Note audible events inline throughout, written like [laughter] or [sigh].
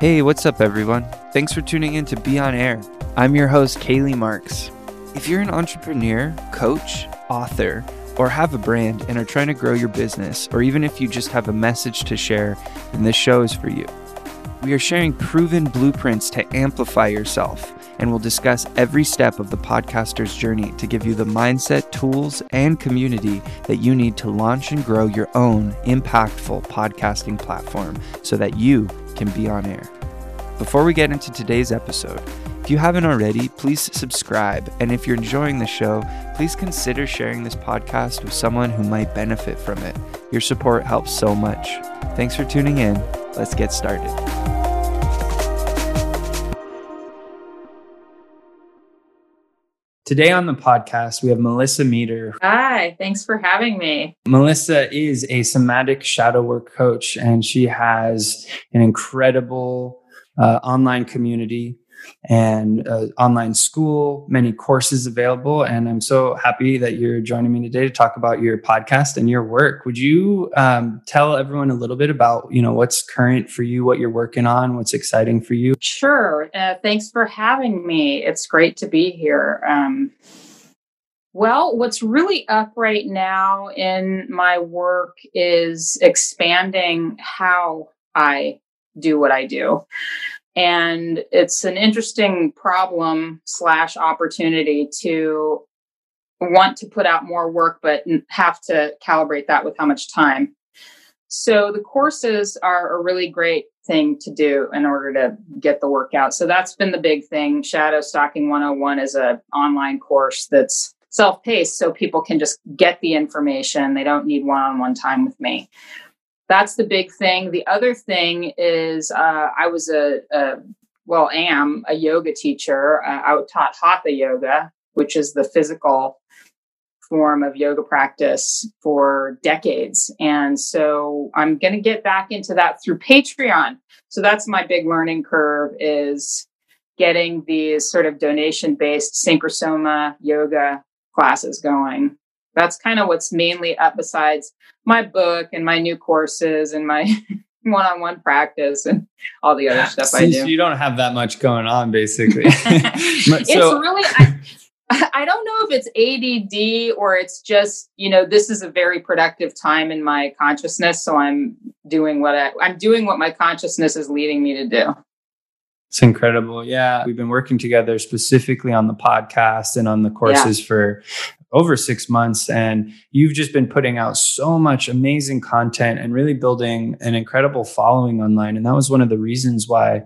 Hey, what's up, everyone? Thanks for tuning in to Be On Air. I'm your host, Kaylee Marks. If you're an entrepreneur, coach, author, or have a brand and are trying to grow your business, or even if you just have a message to share, then this show is for you. We are sharing proven blueprints to amplify yourself, and we'll discuss every step of the podcaster's journey to give you the mindset, tools, and community that you need to launch and grow your own impactful podcasting platform so that you can be on air. Before we get into today's episode, if you haven't already, please subscribe. And if you're enjoying the show, please consider sharing this podcast with someone who might benefit from it. Your support helps so much. Thanks for tuning in. Let's get started. Today on the podcast, we have Melissa Meter. Hi, thanks for having me. Melissa is a somatic shadow work coach, and she has an incredible uh, online community and uh, online school, many courses available. And I'm so happy that you're joining me today to talk about your podcast and your work. Would you um, tell everyone a little bit about, you know, what's current for you, what you're working on, what's exciting for you? Sure. Uh, thanks for having me. It's great to be here. Um, well, what's really up right now in my work is expanding how I do what I do and it's an interesting problem slash opportunity to want to put out more work but have to calibrate that with how much time. So the courses are a really great thing to do in order to get the work out. So that's been the big thing. Shadow Stalking 101 is an online course that's self-paced so people can just get the information. They don't need one-on-one time with me that's the big thing. The other thing is uh, I was a, a, well, am a yoga teacher. Uh, I taught hatha yoga, which is the physical form of yoga practice for decades. And so I'm going to get back into that through Patreon. So that's my big learning curve is getting these sort of donation based synchrosoma yoga classes going that's kind of what's mainly up besides my book and my new courses and my [laughs] one-on-one practice and all the other stuff Since I do. You don't have that much going on, basically. [laughs] [laughs] so, it's really. I, I don't know if it's ADD or it's just you know this is a very productive time in my consciousness, so I'm doing what I, I'm doing what my consciousness is leading me to do. It's incredible. Yeah. We've been working together specifically on the podcast and on the courses yeah. for over six months. And you've just been putting out so much amazing content and really building an incredible following online. And that was one of the reasons why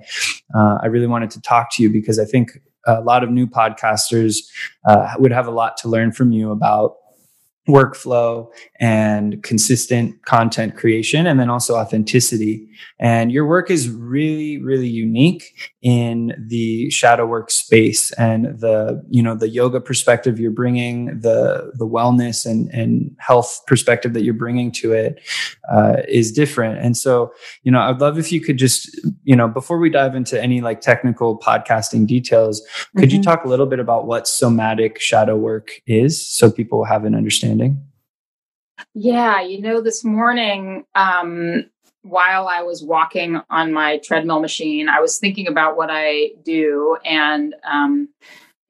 uh, I really wanted to talk to you because I think a lot of new podcasters uh, would have a lot to learn from you about workflow and consistent content creation and then also authenticity and your work is really really unique in the shadow work space and the you know the yoga perspective you're bringing the the wellness and and health perspective that you're bringing to it uh, is different and so you know i'd love if you could just you know before we dive into any like technical podcasting details could mm-hmm. you talk a little bit about what somatic shadow work is so people have an understanding yeah, you know, this morning, um, while I was walking on my treadmill machine, I was thinking about what I do, and um,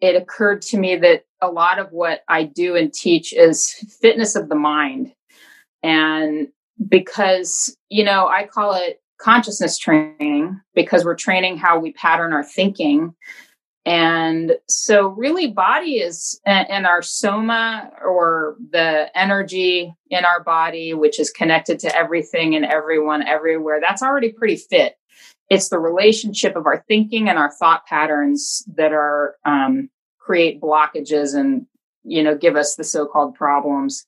it occurred to me that a lot of what I do and teach is fitness of the mind. And because, you know, I call it consciousness training because we're training how we pattern our thinking and so, really, body is and our soma or the energy in our body, which is connected to everything and everyone everywhere, that's already pretty fit. It's the relationship of our thinking and our thought patterns that are um, create blockages and you know give us the so-called problems.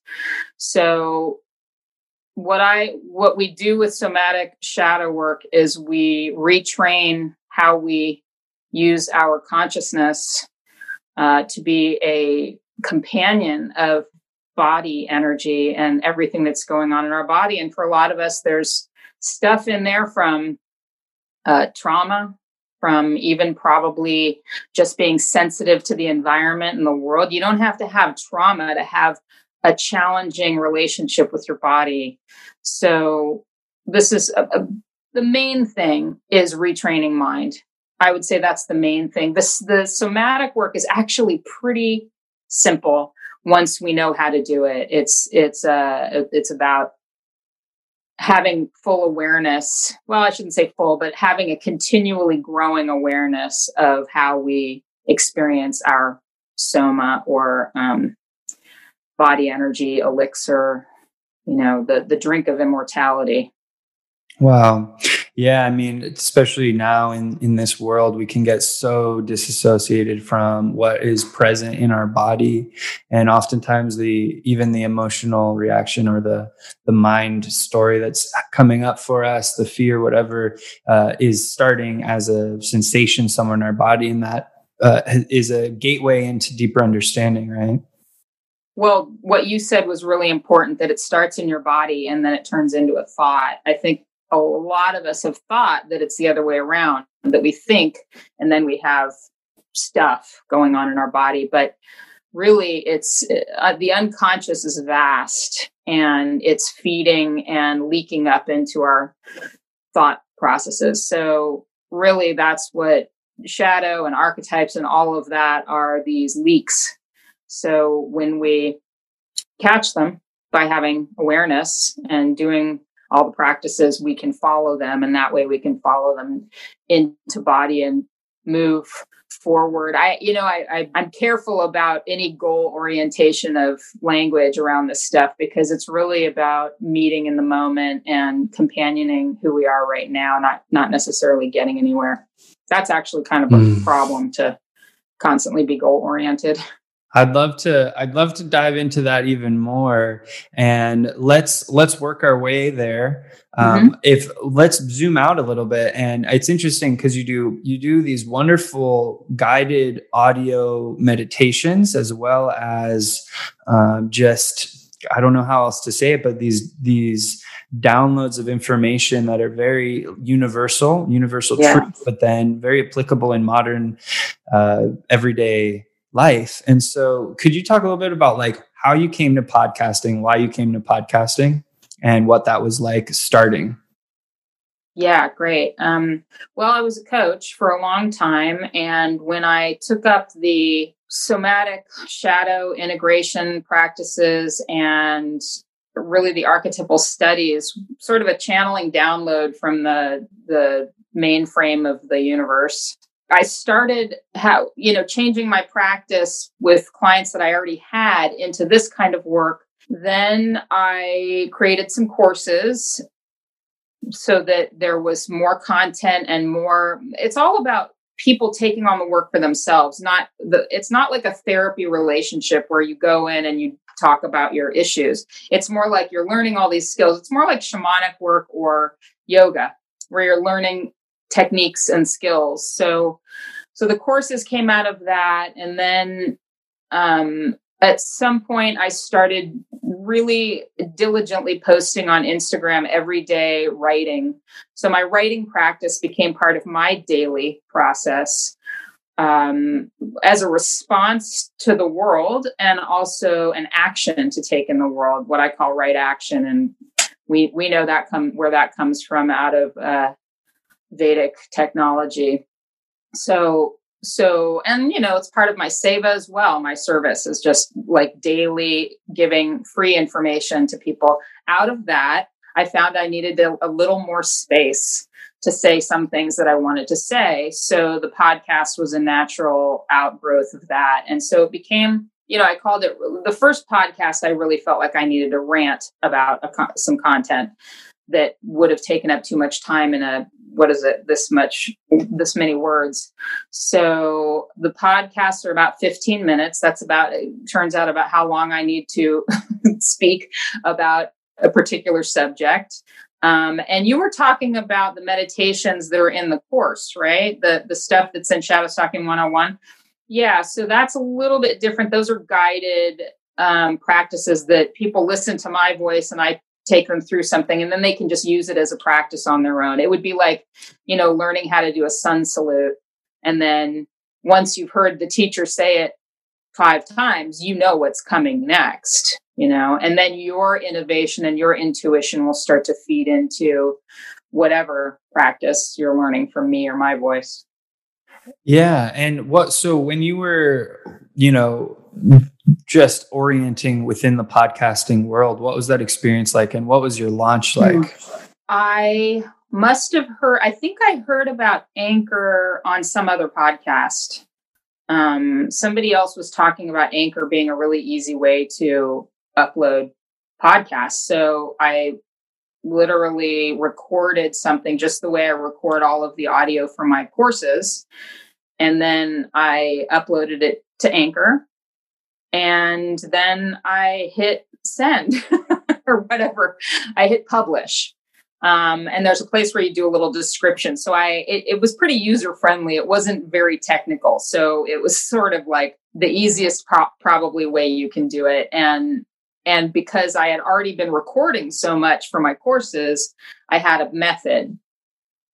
So what I what we do with somatic shadow work is we retrain how we use our consciousness uh, to be a companion of body energy and everything that's going on in our body. And for a lot of us, there's stuff in there from uh, trauma, from even probably just being sensitive to the environment and the world. You don't have to have trauma to have a challenging relationship with your body. So, this is a, a the main thing is retraining mind. I would say that's the main thing. This the somatic work is actually pretty simple once we know how to do it. It's it's uh it's about having full awareness. Well, I shouldn't say full, but having a continually growing awareness of how we experience our soma or um, body energy elixir. You know, the the drink of immortality. Wow. Yeah, I mean, especially now in in this world, we can get so disassociated from what is present in our body, and oftentimes the even the emotional reaction or the the mind story that's coming up for us, the fear, whatever, uh, is starting as a sensation somewhere in our body, and that uh, is a gateway into deeper understanding, right? Well, what you said was really important that it starts in your body and then it turns into a thought. I think a lot of us have thought that it's the other way around, that we think and then we have stuff going on in our body. But really, it's uh, the unconscious is vast and it's feeding and leaking up into our thought processes. So, really, that's what shadow and archetypes and all of that are these leaks. So, when we catch them by having awareness and doing all the practices, we can follow them, and that way we can follow them into body and move forward. I, you know, I, I am careful about any goal orientation of language around this stuff because it's really about meeting in the moment and companioning who we are right now, not not necessarily getting anywhere. That's actually kind of a mm. problem to constantly be goal oriented. I'd love to I'd love to dive into that even more and let's let's work our way there. Um, mm-hmm. if let's zoom out a little bit and it's interesting because you do you do these wonderful guided audio meditations as well as um, just I don't know how else to say it but these these downloads of information that are very universal universal yeah. truth but then very applicable in modern uh, everyday life. And so could you talk a little bit about like how you came to podcasting, why you came to podcasting and what that was like starting? Yeah, great. Um, well, I was a coach for a long time. And when I took up the somatic shadow integration practices and really the archetypal studies, sort of a channeling download from the, the mainframe of the universe I started how you know changing my practice with clients that I already had into this kind of work. Then I created some courses so that there was more content and more it's all about people taking on the work for themselves not the it's not like a therapy relationship where you go in and you talk about your issues it's more like you're learning all these skills it's more like shamanic work or yoga where you're learning techniques and skills. So, so the courses came out of that, and then um, at some point I started really diligently posting on Instagram every day, writing. So my writing practice became part of my daily process. Um, as a response to the world and also an action to take in the world, what I call right action. And we we know that come where that comes from out of uh, Vedic technology. So, so, and you know, it's part of my seva as well. My service is just like daily giving free information to people. Out of that, I found I needed a, a little more space to say some things that I wanted to say. So the podcast was a natural outgrowth of that. And so it became, you know, I called it the first podcast. I really felt like I needed to rant about a, some content that would have taken up too much time in a what is it this much this many words. So the podcasts are about 15 minutes. That's about it turns out about how long i need to [laughs] speak about a particular subject. Um, and you were talking about the meditations that are in the course right? The the stuff that's in shadow stalking 101 yeah so that's a little bit different. Those are guided um, practices that people listen to my voice and i take them through something and then they can just use it as a practice on their own. It would be like, you know, learning how to do a sun salute. And then once you've heard the teacher say it five times, you know what's coming next, you know, and then your innovation and your intuition will start to feed into whatever practice you're learning from me or my voice. Yeah. And what, so when you were, you know, just orienting within the podcasting world, what was that experience like? And what was your launch hmm. like? I must have heard, I think I heard about Anchor on some other podcast. Um, somebody else was talking about Anchor being a really easy way to upload podcasts. So I literally recorded something just the way I record all of the audio for my courses. And then I uploaded it to Anchor. And then I hit send [laughs] or whatever. I hit publish. Um, and there's a place where you do a little description. So I, it, it was pretty user friendly. It wasn't very technical. So it was sort of like the easiest pro- probably way you can do it. And and because I had already been recording so much for my courses, I had a method,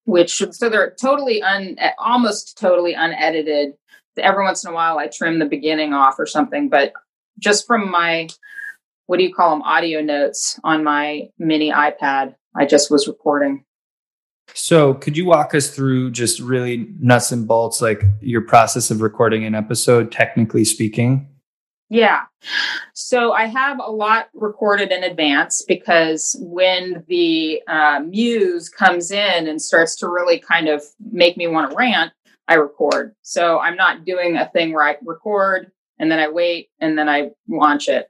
which so they're totally un, almost totally unedited. Every once in a while, I trim the beginning off or something, but just from my, what do you call them, audio notes on my mini iPad, I just was recording. So, could you walk us through just really nuts and bolts, like your process of recording an episode, technically speaking? Yeah. So I have a lot recorded in advance because when the uh, muse comes in and starts to really kind of make me want to rant, I record. So I'm not doing a thing where I record and then I wait and then I launch it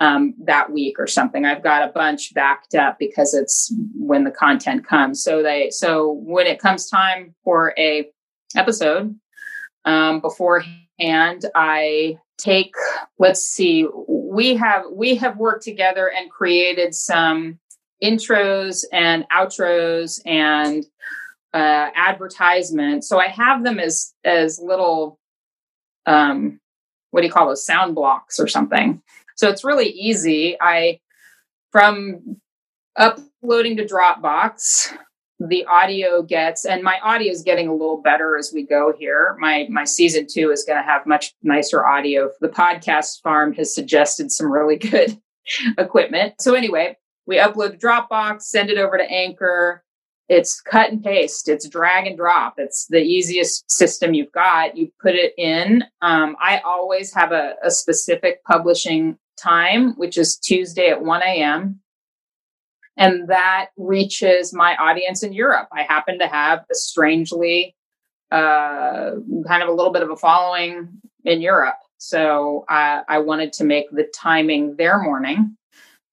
um, that week or something. I've got a bunch backed up because it's when the content comes. So they so when it comes time for a episode um, beforehand, I take let's see we have we have worked together and created some intros and outros and uh, advertisements so i have them as as little um what do you call those? Sound blocks or something. So it's really easy. I from uploading to dropbox the audio gets and my audio is getting a little better as we go here. My my season two is going to have much nicer audio. The podcast farm has suggested some really [laughs] good equipment. So anyway we upload to dropbox send it over to anchor it's cut and paste it's drag and drop it's the easiest system you've got you put it in um, i always have a, a specific publishing time which is tuesday at 1 a.m and that reaches my audience in Europe. I happen to have a strangely uh, kind of a little bit of a following in Europe. So I, I wanted to make the timing their morning.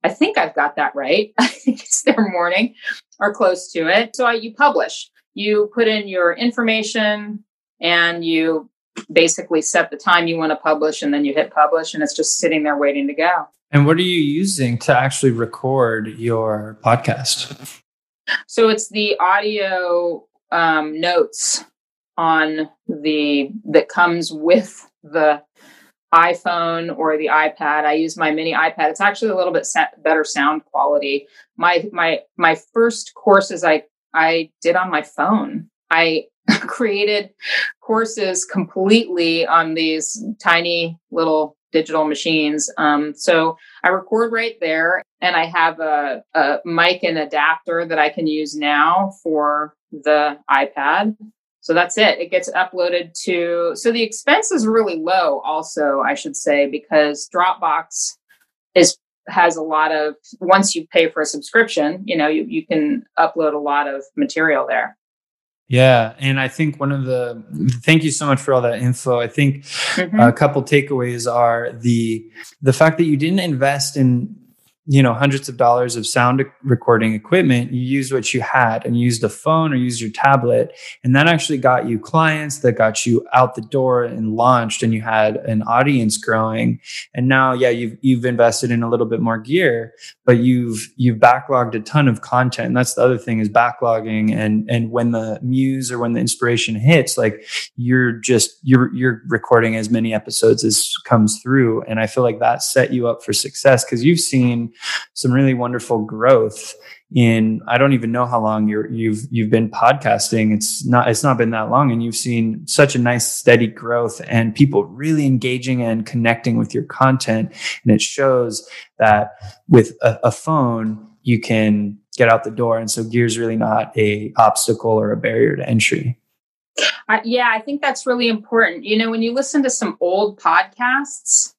I think I've got that right. [laughs] I think it's their morning or close to it. So I, you publish, you put in your information and you basically set the time you want to publish and then you hit publish and it's just sitting there waiting to go. And what are you using to actually record your podcast? So it's the audio um, notes on the that comes with the iPhone or the iPad. I use my mini iPad. It's actually a little bit better sound quality. My my my first courses I I did on my phone. I [laughs] created courses completely on these tiny little digital machines. Um, so I record right there, and I have a, a mic and adapter that I can use now for the iPad. So that's it. It gets uploaded to. So the expense is really low, also, I should say, because Dropbox is has a lot of once you pay for a subscription you know you, you can upload a lot of material there yeah, and I think one of the thank you so much for all that info. I think mm-hmm. a couple takeaways are the the fact that you didn't invest in you know hundreds of dollars of sound recording equipment you used what you had and used a phone or used your tablet. And that actually got you clients that got you out the door and launched and you had an audience growing. And now yeah you've you've invested in a little bit more gear but you've you've backlogged a ton of content. And that's the other thing is backlogging and and when the muse or when the inspiration hits like you're just you're you're recording as many episodes as comes through. And i feel like that set you up for success because you've seen some really wonderful growth in I don't even know how long you're you've you've been podcasting. It's not it's not been that long and you've seen such a nice steady growth and people really engaging and connecting with your content and it shows that with a, a phone you can get out the door. And so gear is really not a obstacle or a barrier to entry. Uh, yeah, I think that's really important. You know, when you listen to some old podcasts,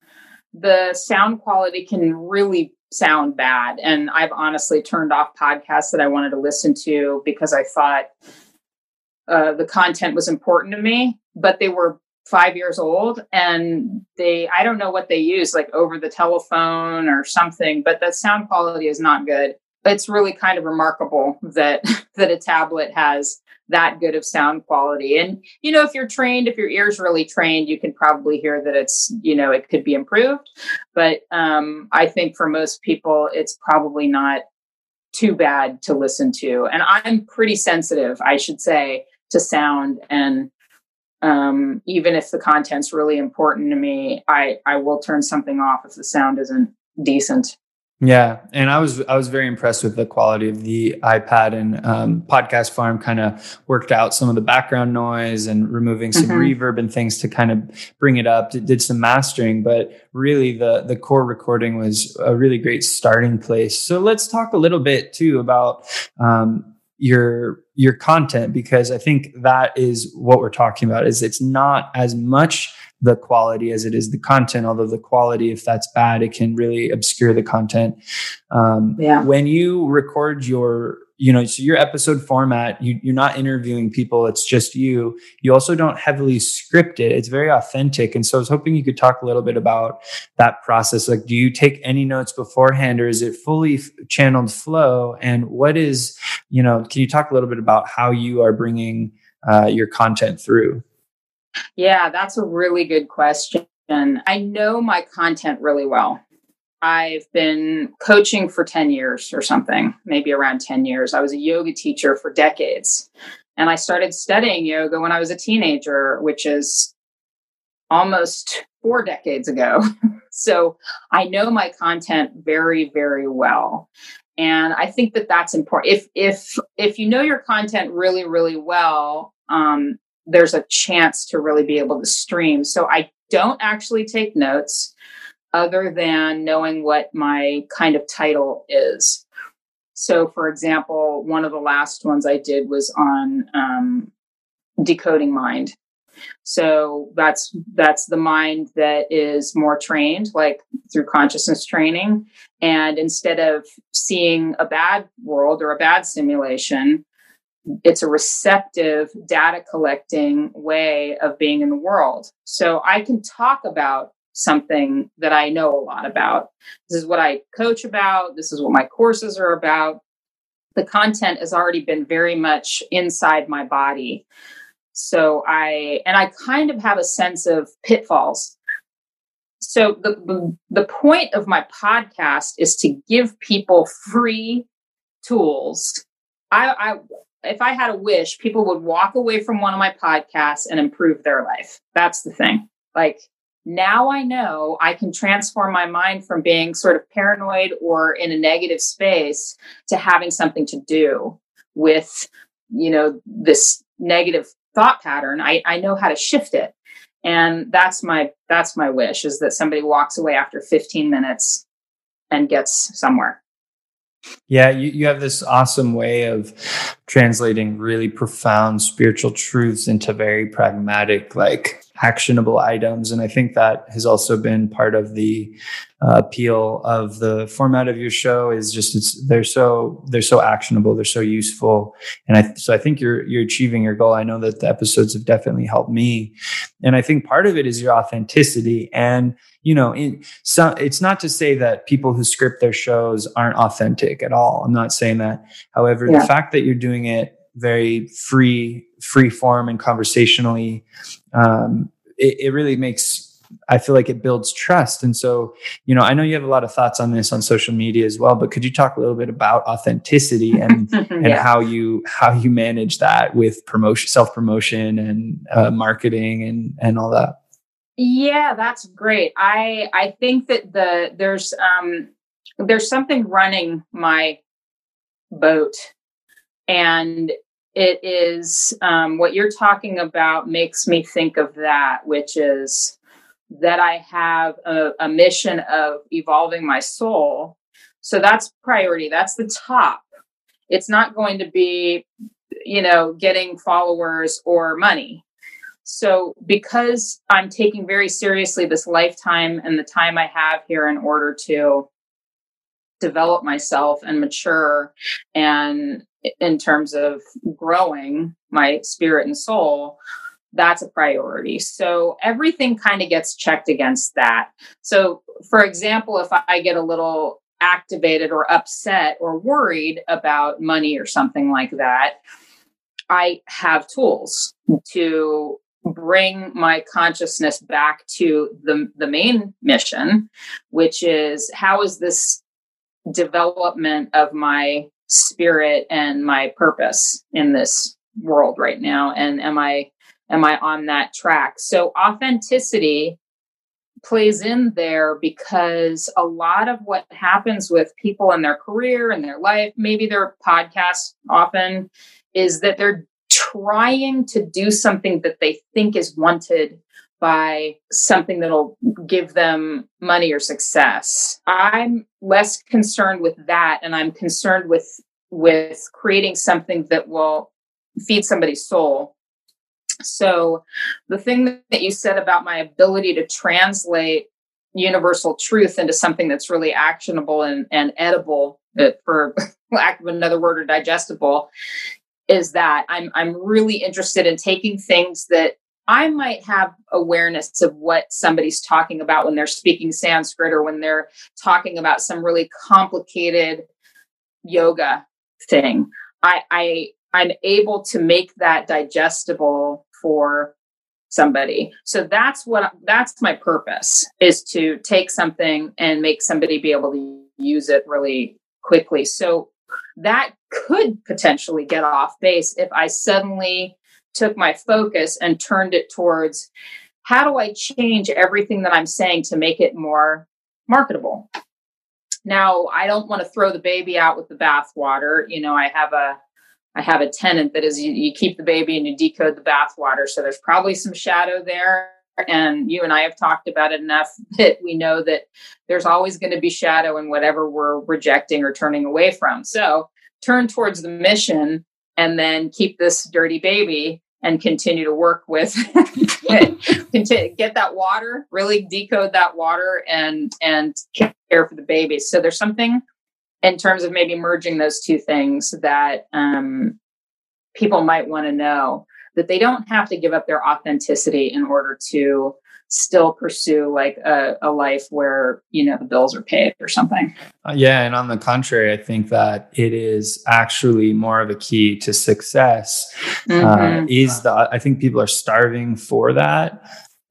the sound quality can really sound bad. And I've honestly turned off podcasts that I wanted to listen to because I thought uh, the content was important to me, but they were five years old and they i don't know what they use like over the telephone or something but the sound quality is not good it's really kind of remarkable that [laughs] that a tablet has that good of sound quality. And you know if you're trained if your ears really trained you can probably hear that it's you know it could be improved. But um, i think for most people it's probably not too bad to listen to. And i'm pretty sensitive i should say to sound. And um, even if the content's really important to me i i will turn something off if the sound isn't decent yeah, and I was I was very impressed with the quality of the iPad and um, Podcast Farm. Kind of worked out some of the background noise and removing some mm-hmm. reverb and things to kind of bring it up. It did some mastering, but really the the core recording was a really great starting place. So let's talk a little bit too about um, your your content because I think that is what we're talking about. Is it's not as much the quality as it is the content. Although the quality, if that's bad, it can really obscure the content. Um, yeah. When you record your, you know, so your episode format, you, you're not interviewing people. It's just you. You also don't heavily script it. It's very authentic. And so I was hoping you could talk a little bit about that process. Like, do you take any notes beforehand, or is it fully channeled flow? And what is, you know, can you talk a little bit about how you are bringing uh, your content through? Yeah, that's a really good question. I know my content really well. I've been coaching for 10 years or something, maybe around 10 years. I was a yoga teacher for decades. And I started studying yoga when I was a teenager, which is almost four decades ago. [laughs] so I know my content very, very well. And I think that that's important. If if if you know your content really, really well, um, there's a chance to really be able to stream. So I don't actually take notes other than knowing what my kind of title is. So, for example, one of the last ones I did was on um, decoding mind. So that's that's the mind that is more trained, like through consciousness training. And instead of seeing a bad world or a bad simulation, it's a receptive data collecting way of being in the world. So I can talk about something that I know a lot about. This is what I coach about. This is what my courses are about. The content has already been very much inside my body. So I, and I kind of have a sense of pitfalls. So the, the, point of my podcast is to give people free tools I, I, if I had a wish, people would walk away from one of my podcasts and improve their life. That's the thing. Like now I know I can transform my mind from being sort of paranoid or in a negative space to having something to do with, you know, this negative thought pattern. I, I know how to shift it. And that's my that's my wish is that somebody walks away after 15 minutes and gets somewhere. Yeah, you, you have this awesome way of translating really profound spiritual truths into very pragmatic, like actionable items. And I think that has also been part of the uh, appeal of the format of your show is just it's they're so they're so actionable, they're so useful. And I so I think you're you're achieving your goal. I know that the episodes have definitely helped me. And I think part of it is your authenticity and you know, in, so it's not to say that people who script their shows aren't authentic at all. I'm not saying that. However, yeah. the fact that you're doing it very free, free form and conversationally, um, it, it really makes I feel like it builds trust. And so, you know, I know you have a lot of thoughts on this on social media as well, but could you talk a little bit about authenticity [laughs] and and how you how you manage that with promotion, self promotion, and uh, marketing and and all that? Yeah, that's great. I I think that the there's um there's something running my boat and it is um, what you're talking about makes me think of that which is that i have a, a mission of evolving my soul. So that's priority. That's the top. It's not going to be you know getting followers or money. So because i'm taking very seriously this lifetime and the time i have here in order to develop myself and mature and in terms of growing my spirit and soul that's a priority. So everything kind of gets checked against that. So for example if i get a little activated or upset or worried about money or something like that i have tools to bring my consciousness back to the, the main mission which is how is this development of my spirit and my purpose in this world right now? And am i am i on that track? So authenticity plays in there because a lot of what happens with people in their career and their life maybe their podcast often is that they're trying to do something that they think is wanted by something that'll give them money or success. I'm less concerned with that and I'm concerned with with creating something that will feed somebody's soul. So the thing that you said about my ability to translate universal truth into something that's really actionable and, and edible for [laughs] lack of another word or digestible is that I'm I'm really interested in taking things that I might have awareness of what somebody's talking about when they're speaking Sanskrit or when they're talking about some really complicated yoga thing. I, I I'm able to make that digestible for somebody. So that's what that's my purpose is to take something and make somebody be able to use it really quickly. So that could potentially get off base if I suddenly took my focus and turned it towards how do I change everything that I'm saying to make it more marketable? Now, I don't want to throw the baby out with the bathwater. You know, I have a I have a tenant that is you, you keep the baby and you decode the bathwater. So there's probably some shadow there. And you and I have talked about it enough [laughs] that we know that there's always going to be shadow in whatever we're rejecting or turning away from. So turn towards the mission and then keep this dirty baby and continue to work with [laughs] get that water really decode that water and and care for the baby. So there's something in terms of maybe merging those two things that um, people might want to know that they don't have to give up their authenticity in order to still pursue like a, a life where you know the bills are paid or something? Uh, yeah and on the contrary i think that it is actually more of a key to success. Mm-hmm. uh, is the i think people are starving for that.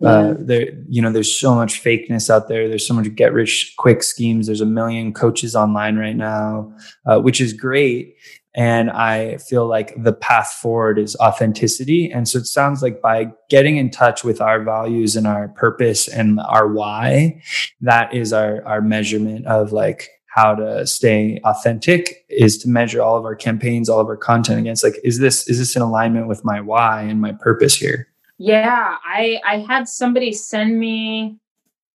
Uh, there you know there's so much fakeness out there. There's so much get rich quick schemes. There's a million coaches online right now uh, which is great and I feel like the path forward is authenticity. And so it sounds like by getting in touch with our values and our purpose and our why, that is our, our measurement of like how to stay authentic is to measure all of our campaigns, all of our content against like, is this, is this in alignment with my why and my purpose here? Yeah. I, I had somebody send me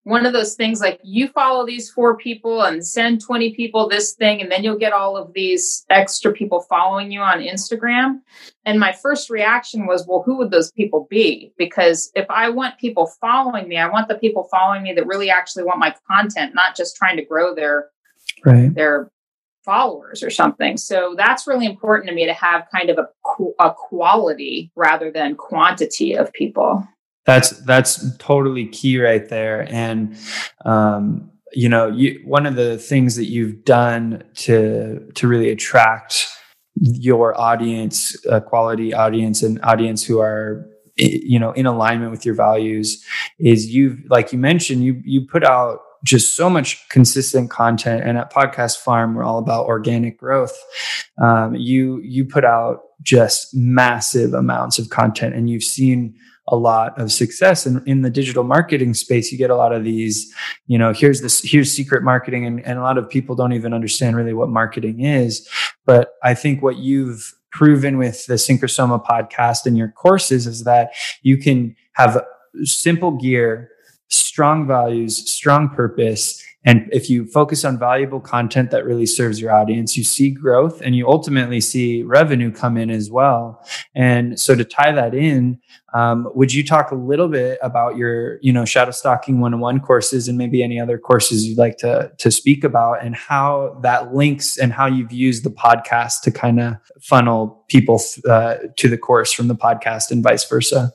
one of those things like you follow these four people and send 20 people this thing and then you'll get all of these extra people following you on Instagram. And my first reaction was well who would those people be? Because if I want people following me I want the people following me that really actually want my content not just trying to grow their right. their followers or something. So that's really important to me to have kind of a, a quality rather than quantity of people that's that's totally key right there. And um, you know, you, one of the things that you've done to to really attract your audience, a quality audience, and audience who are you know in alignment with your values is you've like you mentioned you you put out just so much consistent content and at podcast farm we're all about organic growth um, you you put out just massive amounts of content and you've seen a lot of success and in the digital marketing space. You get a lot of these you know here's this here's secret marketing and, and a lot of people don't even understand really what marketing is. But i think what you've proven with the synchrosoma podcast and your courses is that you can have simple gear strong values strong purpose and if you focus on valuable content that really serves your audience, you see growth and you ultimately see revenue come in as well. And so to tie that in, um, would you talk a little bit about your, you know, shadow stalking one-on-one courses and maybe any other courses you'd like to to speak about and how that links and how you've used the podcast to kind of funnel people uh, to the course from the podcast and vice versa?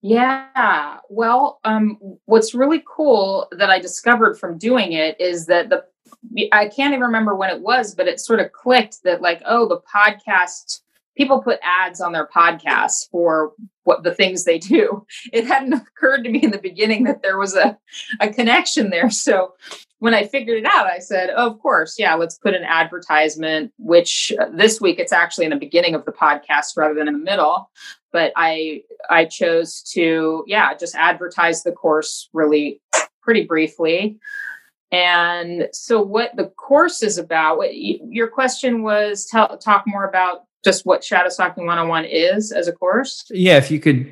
Yeah. Well, um, what's really cool that I discovered from doing it is that the I can't even remember when it was, but it sort of clicked that like, oh, the podcast people put ads on their podcasts for what the things they do. [laughs] It hadn't occurred to me in the beginning that there was a, a connection there. [laughs] So when I figured it out, I said, oh, of course, yeah, let's put an advertisement, which uh, this week it's actually in the beginning of the podcast rather than in the middle. But I I chose to, yeah, just advertise the course really pretty briefly. And so, what the course is about, what your question was, tell, talk more about just what Shadow Stalking 101 is as a course? Yeah, if you could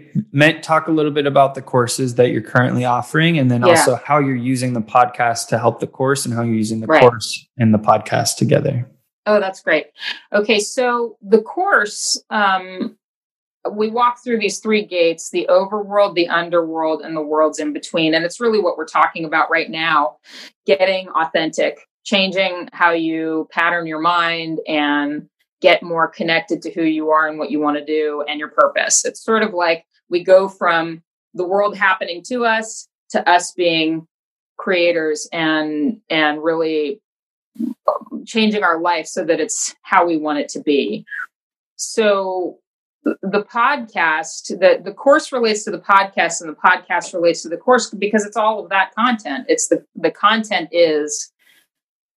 talk a little bit about the courses that you're currently offering and then yeah. also how you're using the podcast to help the course and how you're using the right. course and the podcast together. Oh, that's great. Okay, so the course, um, we walk through these three gates the overworld, the underworld, and the worlds in between. And it's really what we're talking about right now getting authentic, changing how you pattern your mind and get more connected to who you are and what you want to do and your purpose. It's sort of like we go from the world happening to us to us being creators and and really changing our life so that it's how we want it to be. So the podcast the the course relates to the podcast and the podcast relates to the course because it's all of that content it's the the content is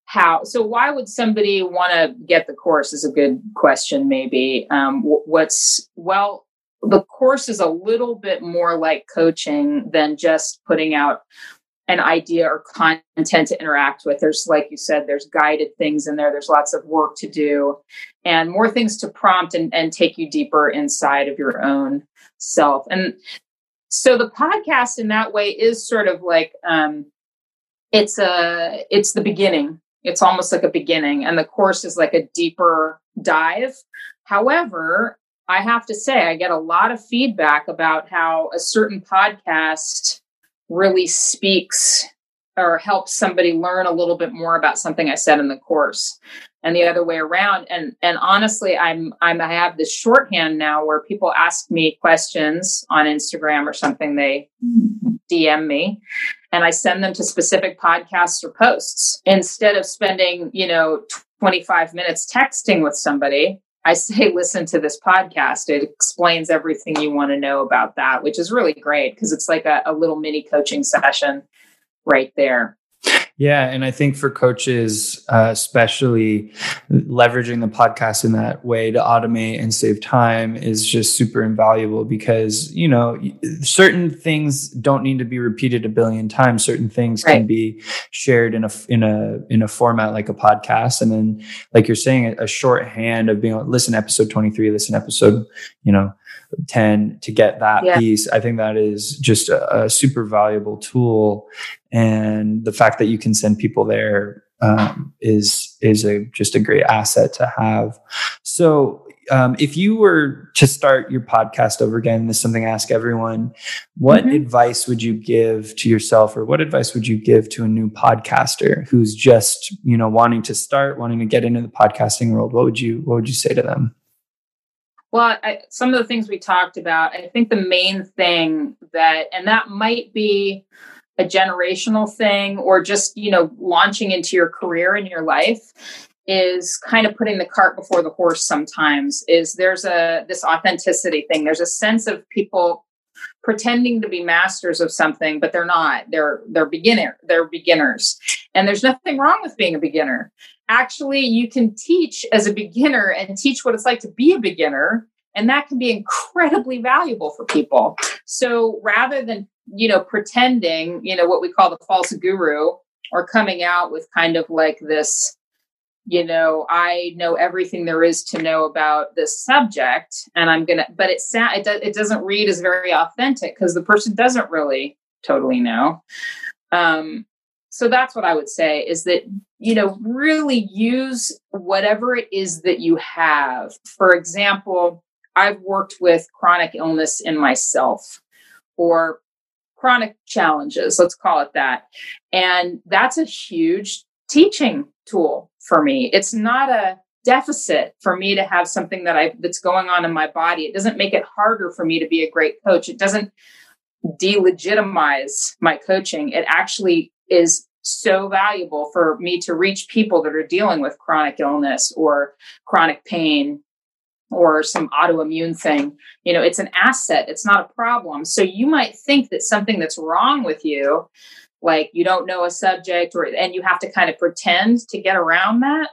how so why would somebody want to get the course is a good question maybe. Um, what's well the course is a little bit more like coaching than just putting out an idea or content to interact with. There's like you said there's guided things in there. There's lots of work to do and more things to prompt and, and take you deeper inside of your own self. And so the podcast in that way is sort of like um, it's a it's the beginning it's almost like a beginning, and the course is like a deeper dive. However, I have to say, I get a lot of feedback about how a certain podcast really speaks or helps somebody learn a little bit more about something I said in the course and the other way around. And and honestly I'm I'm I have this shorthand now where people ask me questions on Instagram or something. They DM me and I send them to specific podcasts or posts. Instead of spending, you know, 25 minutes texting with somebody, I say, [laughs] listen to this podcast. It explains everything you want to know about that, which is really great because it's like a, a little mini coaching session right there. Yeah, and I think for coaches, uh, especially leveraging the podcast in that way to automate and save time is just super invaluable because you know certain things don't need to be repeated a billion times. Certain things right. can be shared in a in a in a format like a podcast, and then like you're saying, a shorthand of being listen episode twenty three, listen episode, you know 10 to get that yeah. piece i think that is just a, a, super valuable tool and the fact that you can send people there um, is is a just a great asset to have so um, if you were to start your podcast over again this is something i ask everyone what mm-hmm. advice would you give to yourself or what advice would you give to a new podcaster who's just you know wanting to start wanting to get into the podcasting world what would you what would you say to them well, I, some of the things we talked about, I think the main thing that, and that might be a generational thing or just, you know, launching into your career in your life is kind of putting the cart before the horse sometimes is there's a this authenticity thing. There's a sense of people pretending to be masters of something but they're not. They're they're beginner they're beginners. And there's nothing wrong with being a beginner. Actually you can teach as a beginner and teach what it's like to be a beginner and that can be incredibly valuable for people. So rather than you know pretending you know what we call the false guru or coming out with kind of like this you know i know everything there is to know about this subject and i'm gonna but it sa- it, do- it doesn't read as very authentic because the person doesn't really totally know um so that's what I would say is that, you know, really use whatever it is that you have. For example, I've worked with chronic illness in myself or chronic challenges, let's call it that. And that's a huge teaching tool for me. It's not a deficit for me to have something that I that's going on in my body. It doesn't make it harder for me to be a great coach. It doesn't delegitimize my coaching. It actually is so valuable for me to reach people that are dealing with chronic illness or chronic pain or some autoimmune thing. You know, it's an asset, it's not a problem. So you might think that something that's wrong with you, like you don't know a subject or and you have to kind of pretend to get around that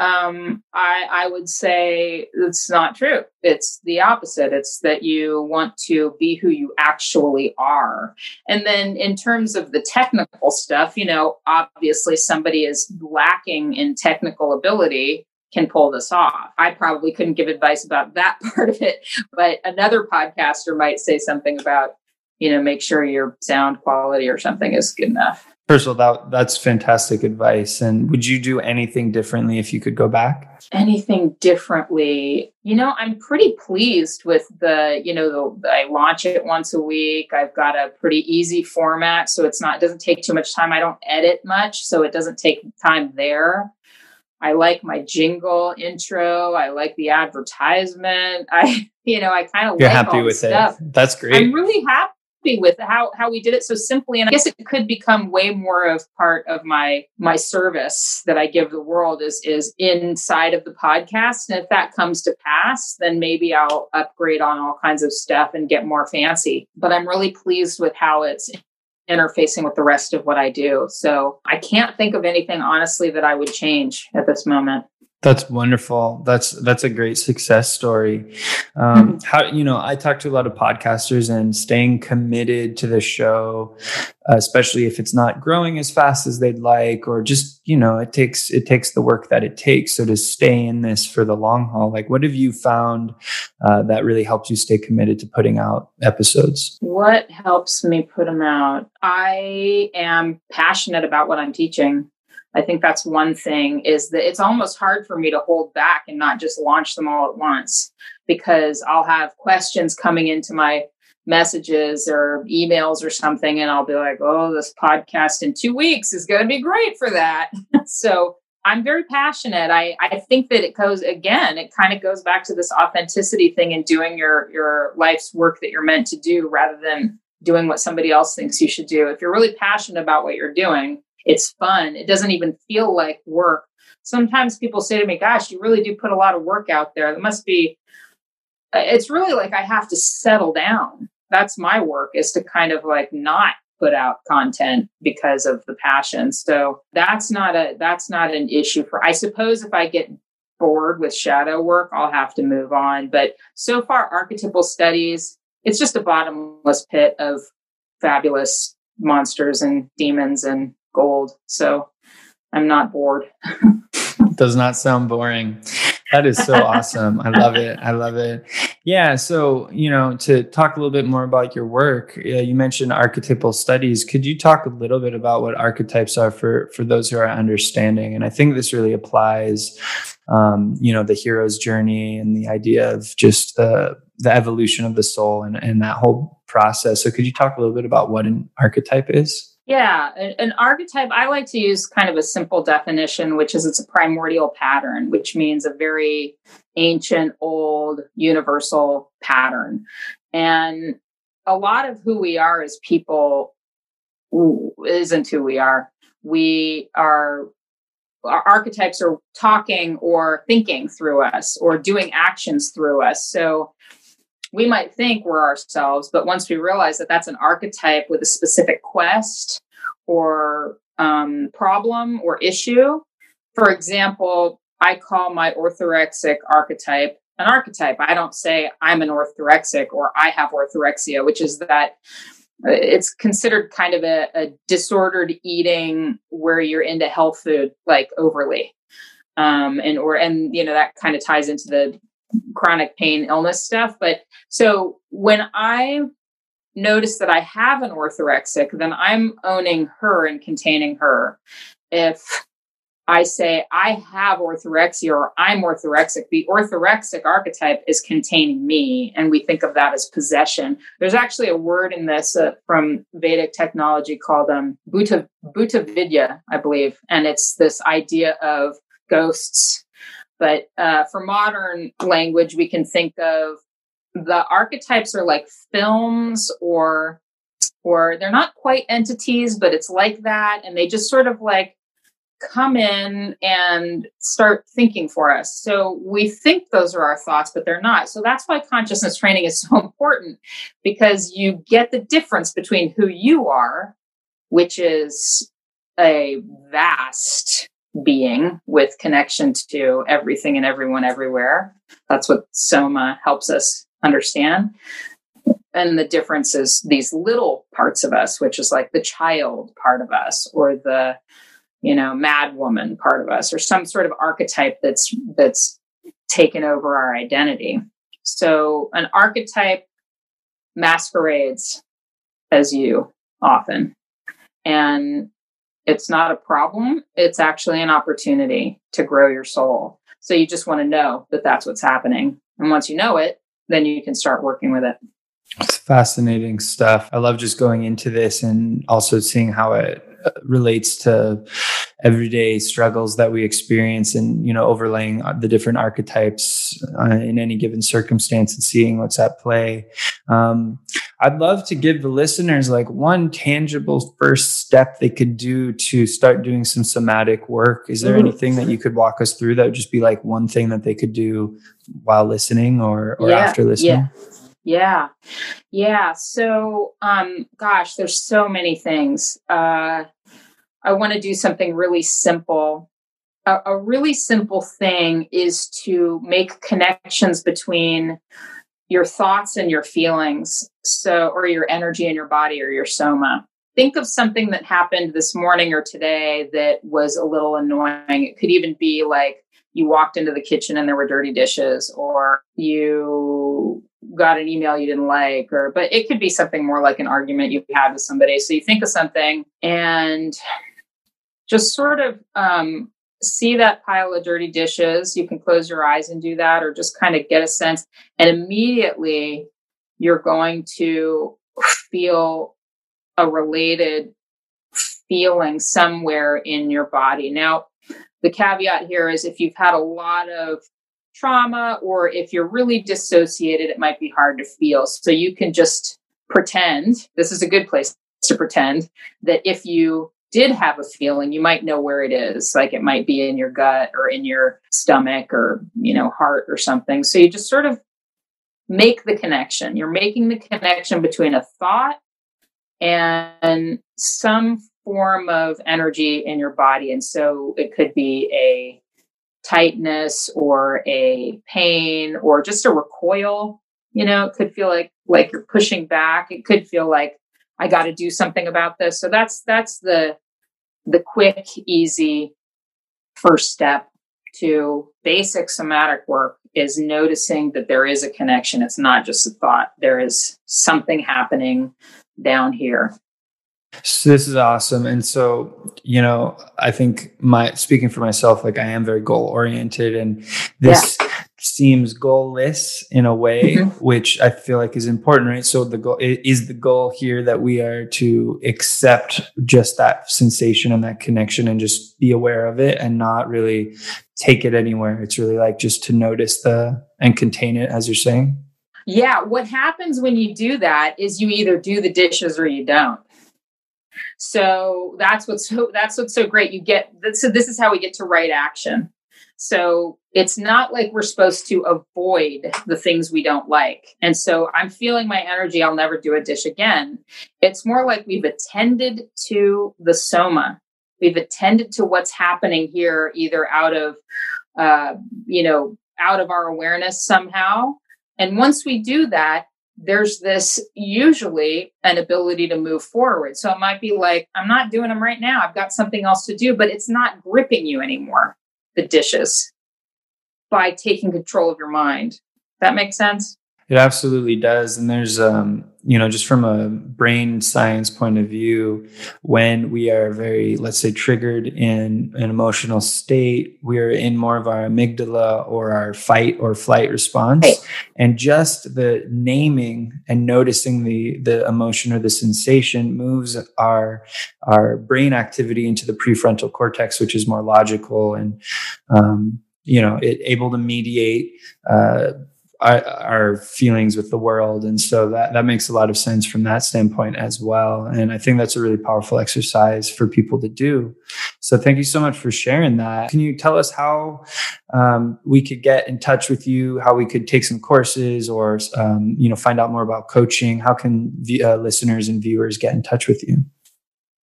um, I, I would say it's not true. It's the opposite. It's that you want to be who you actually are. And then, in terms of the technical stuff, you know, obviously somebody is lacking in technical ability can pull this off. I probably couldn't give advice about that [laughs] part of it, but another podcaster might say something about, you know, make sure your sound quality or something is good enough. First of all, that that's fantastic advice. And would you do anything differently if you could go back? Anything differently? You know, I'm pretty pleased with the, you know, the, I launch it once a week. I've got a pretty easy format, so it's not it doesn't take too much time. I don't edit much, so it doesn't take time there. I like my jingle intro. I like the advertisement. [laughs] I, you know, I kind of you're like happy with stuff. it. That's great. I'm really happy with how how we did it so simply. And i guess it could become way more of part of my my service that i give the world is is inside of the podcast. And if that comes to pass then maybe i'll upgrade on all kinds of stuff and get more fancy. But i'm really pleased with how it's interfacing with the rest of what i do. So i can't think of anything honestly that i would change at this moment that's wonderful. That's that's a great success story. Um, mm-hmm. How you know I talk to a lot of podcasters and staying committed to the show, especially if it's not growing as fast as they'd like, or just you know it takes it takes the work that it takes. So to stay in this for the long haul, like what have you found uh, that really helps you stay committed to putting out episodes? What helps me put them out? I am passionate about what I'm teaching. I think that's one thing is that it's almost hard for me to hold back and not just launch them all at once because I'll have questions coming into my messages or emails or something and I'll be like, "Oh, this podcast in 2 weeks is going to be great for that." [laughs] so, I'm very passionate. I, I think that it goes again, it kind of goes back to this authenticity thing and doing your your life's work that you're meant to do rather than doing what somebody else thinks you should do. If you're really passionate about what you're doing, it's fun. It doesn't even feel like work. Sometimes people say to me, Gosh, you really do put a lot of work out there. There must be, uh, it's really like I have to settle down. That's my work is to kind of like not put out content because of the passion. So that's not a, that's not an issue for, I suppose if I get bored with shadow work, I'll have to move on. But so far, archetypal studies, it's just a bottomless pit of fabulous monsters and demons and gold. So I'm not bored. [laughs] Does not sound boring. That is so awesome. I love it. I love it. Yeah. So, you know, to talk a little bit more about your work, you mentioned archetypal studies. Could you talk a little bit about what archetypes are for for those who are understanding? And I think this really applies, um, you know, the hero's journey and the idea of just the the evolution of the soul and, and that whole process. So, could you talk a little bit about what an archetype is? Yeah, an archetype, I like to use kind of a simple definition, which is it's a primordial pattern, which means a very ancient, old, universal pattern. And a lot of who we are as people isn't who we are. We are, our archetypes are talking or thinking through us or doing actions through us. So we might think we're ourselves, but once we realize that that's an archetype with a specific quest or um, problem or issue, for example, I call my orthorexic archetype an archetype. I don't say I'm an orthorexic or I have orthorexia, which is that uh, it's considered kind of a, a disordered eating where you're into health food like overly. Um, and or and you know that kind of ties into the chronic pain illness stuff. But so when I notice that I have an orthorexic, then I'm owning her and containing her. If I say I have orthorexia or I'm orthorexic, the orthorexic archetype is containing me, and we think of that as possession. There's actually a word in this uh, from Vedic technology called um, Bhuta, Bhuta Vidya, I believe, and it's this idea of ghosts. But uh, for modern language, we can think of the archetypes are like films or or they're not quite entities but it's like that and they just sort of like come in and start thinking for us. So we think those are our thoughts but they're not. So that's why consciousness training is [laughs] so important because you get the difference between who you are which is a vast being with connection to everything and everyone everywhere that's what soma helps us understand. And the difference is these little parts of us, which is like the child part of us or the, you know, mad woman part of us or some sort of archetype that's that's taken over our identity. So an archetype masquerades as you often. And it's not a problem. It's actually an opportunity to grow your soul. So you just want to know that that's what's happening. And once you know it, then you can start working with it. It's fascinating stuff. I love just going into this and also seeing how it relates to everyday struggles that we experience and you know overlaying the different archetypes uh, in any given circumstance and seeing what's at play um, i'd love to give the listeners like one tangible first step they could do to start doing some somatic work is there mm-hmm. anything that you could walk us through that would just be like one thing that they could do while listening or or yeah, after listening yeah. Yeah. Yeah. So, um, gosh, there's so many things. Uh, I want to do something really simple. A, a really simple thing is to make connections between your thoughts and your feelings. So, or your energy in your body or your soma. Think of something that happened this morning or today that was a little annoying. It could even be like you walked into the kitchen and there were dirty dishes, or you got an email you didn't like or but it could be something more like an argument you had with somebody. So you think of something and just sort of um, see that pile of dirty dishes. You can close your eyes and do that or just kind of get a sense. And immediately you're going to feel a related feeling somewhere in your body. Now the caveat here is if you've had a lot of trauma or if you're really dissociated, it might be hard to feel. So you can just pretend this is a good place to pretend that if you did have a feeling, you might know where it is. Like it might be in your gut or in your stomach or, you know, heart or something. So you just sort of make the connection. You're making the connection between a thought and some form of energy in your body. And so it could be a tightness or a pain or just a recoil you know it could feel like like you're pushing back. It could feel like i got to do something about this. So that's that's the the quick easy first step to basic somatic work is noticing that there is a connection. It's not just a thought. There is something happening down here so this is awesome. And so, you know, I think my speaking for myself, like I am very goal oriented and this yeah. seems goalless in a way, mm-hmm. which I feel like is important, right? So the goal is the goal here that we are to accept just that sensation and that connection and just be aware of it and not really take it anywhere. It's really like just to notice the and contain it as you're saying. Yeah, what happens when you do that is you either do the dishes or you don't. So that's what's so [laughs] that's what's so great. You get so this is how we get to right action. So it's not like we're supposed to avoid the things we don't like. And so I'm feeling my energy. I'll never do a dish again. It's more like we've attended to the soma. We've attended to what's happening here, either out of, uh, you know, out of our awareness somehow. And once we do that, there's this usually an ability to move forward. So it might be like, I'm not doing them right now. I've got something else to do, but it's not gripping you anymore, the dishes, by taking control of your mind. That makes sense? It absolutely does. And there's um you know, just from a brain science point of view, when we are very, let's say, triggered in an emotional state, we're in more of our amygdala or our fight or flight response. Right. And just the naming and noticing the the emotion or the sensation moves our our brain activity into the prefrontal cortex, which is more logical and um, you know, it, able to mediate. Uh, our, feelings with the world. And so that, that makes a lot of sense from that standpoint as well. And I think that's a really powerful exercise for people to do. So thank you so much for sharing that. Can you tell us how um, we could get in touch with you, how we could take some courses or, um, you know, find out more about coaching? How can uh, listeners and viewers get in touch with you?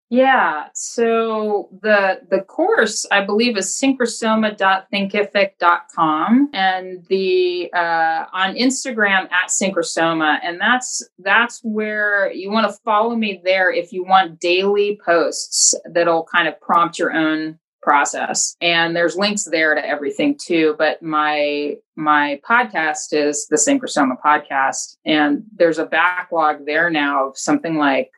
Yeah. So the the course I believe is synchrosoma.thinkific.com and the uh, on Instagram at synchrosoma. And that's that's where you want to follow me there if you want daily posts that'll kind of prompt your own process. And there's links there to everything too. But my my podcast is the Synchrosoma podcast. And there's a backlog there now of something like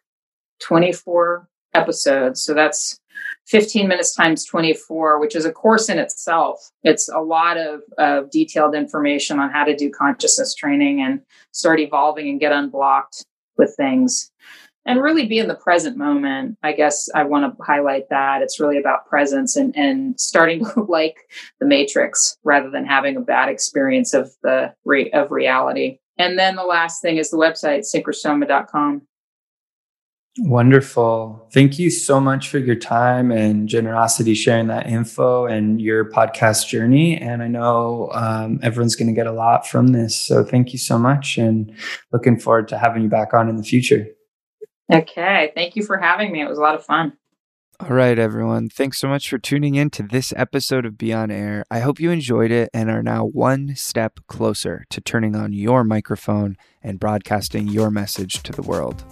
24 episodes. So that's 15 minutes times 24, which is a course in itself. It's a lot of, of detailed information on how to do consciousness training and start evolving and get unblocked with things and really be in the present moment. I guess I want to highlight that. It's really about presence and, and starting [laughs] to like the matrix rather than having a bad experience of the rate of reality. And then the last thing is the website, synchrosoma.com. Wonderful. Thank you so much for your time and generosity sharing that info and your podcast journey. And I know um, everyone's going to get a lot from this. So thank you so much and looking forward to having you back on in the future. Okay. Thank you for having me. It was a lot of fun. All right, everyone. Thanks so much for tuning in to this episode of Be On Air. I hope you enjoyed it and are now one step closer to turning on your microphone and broadcasting your message to the world.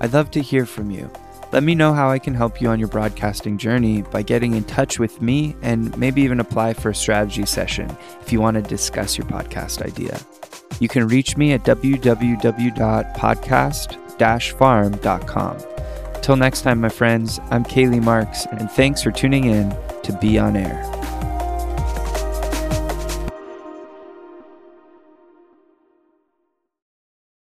I'd love to hear from you. Let me know how I can help you on your broadcasting journey by getting in touch with me and maybe even apply for a strategy session if you want to discuss your podcast idea. You can reach me at www.podcast farm.com. Till next time, my friends, I'm Kaylee Marks, and thanks for tuning in to Be On Air.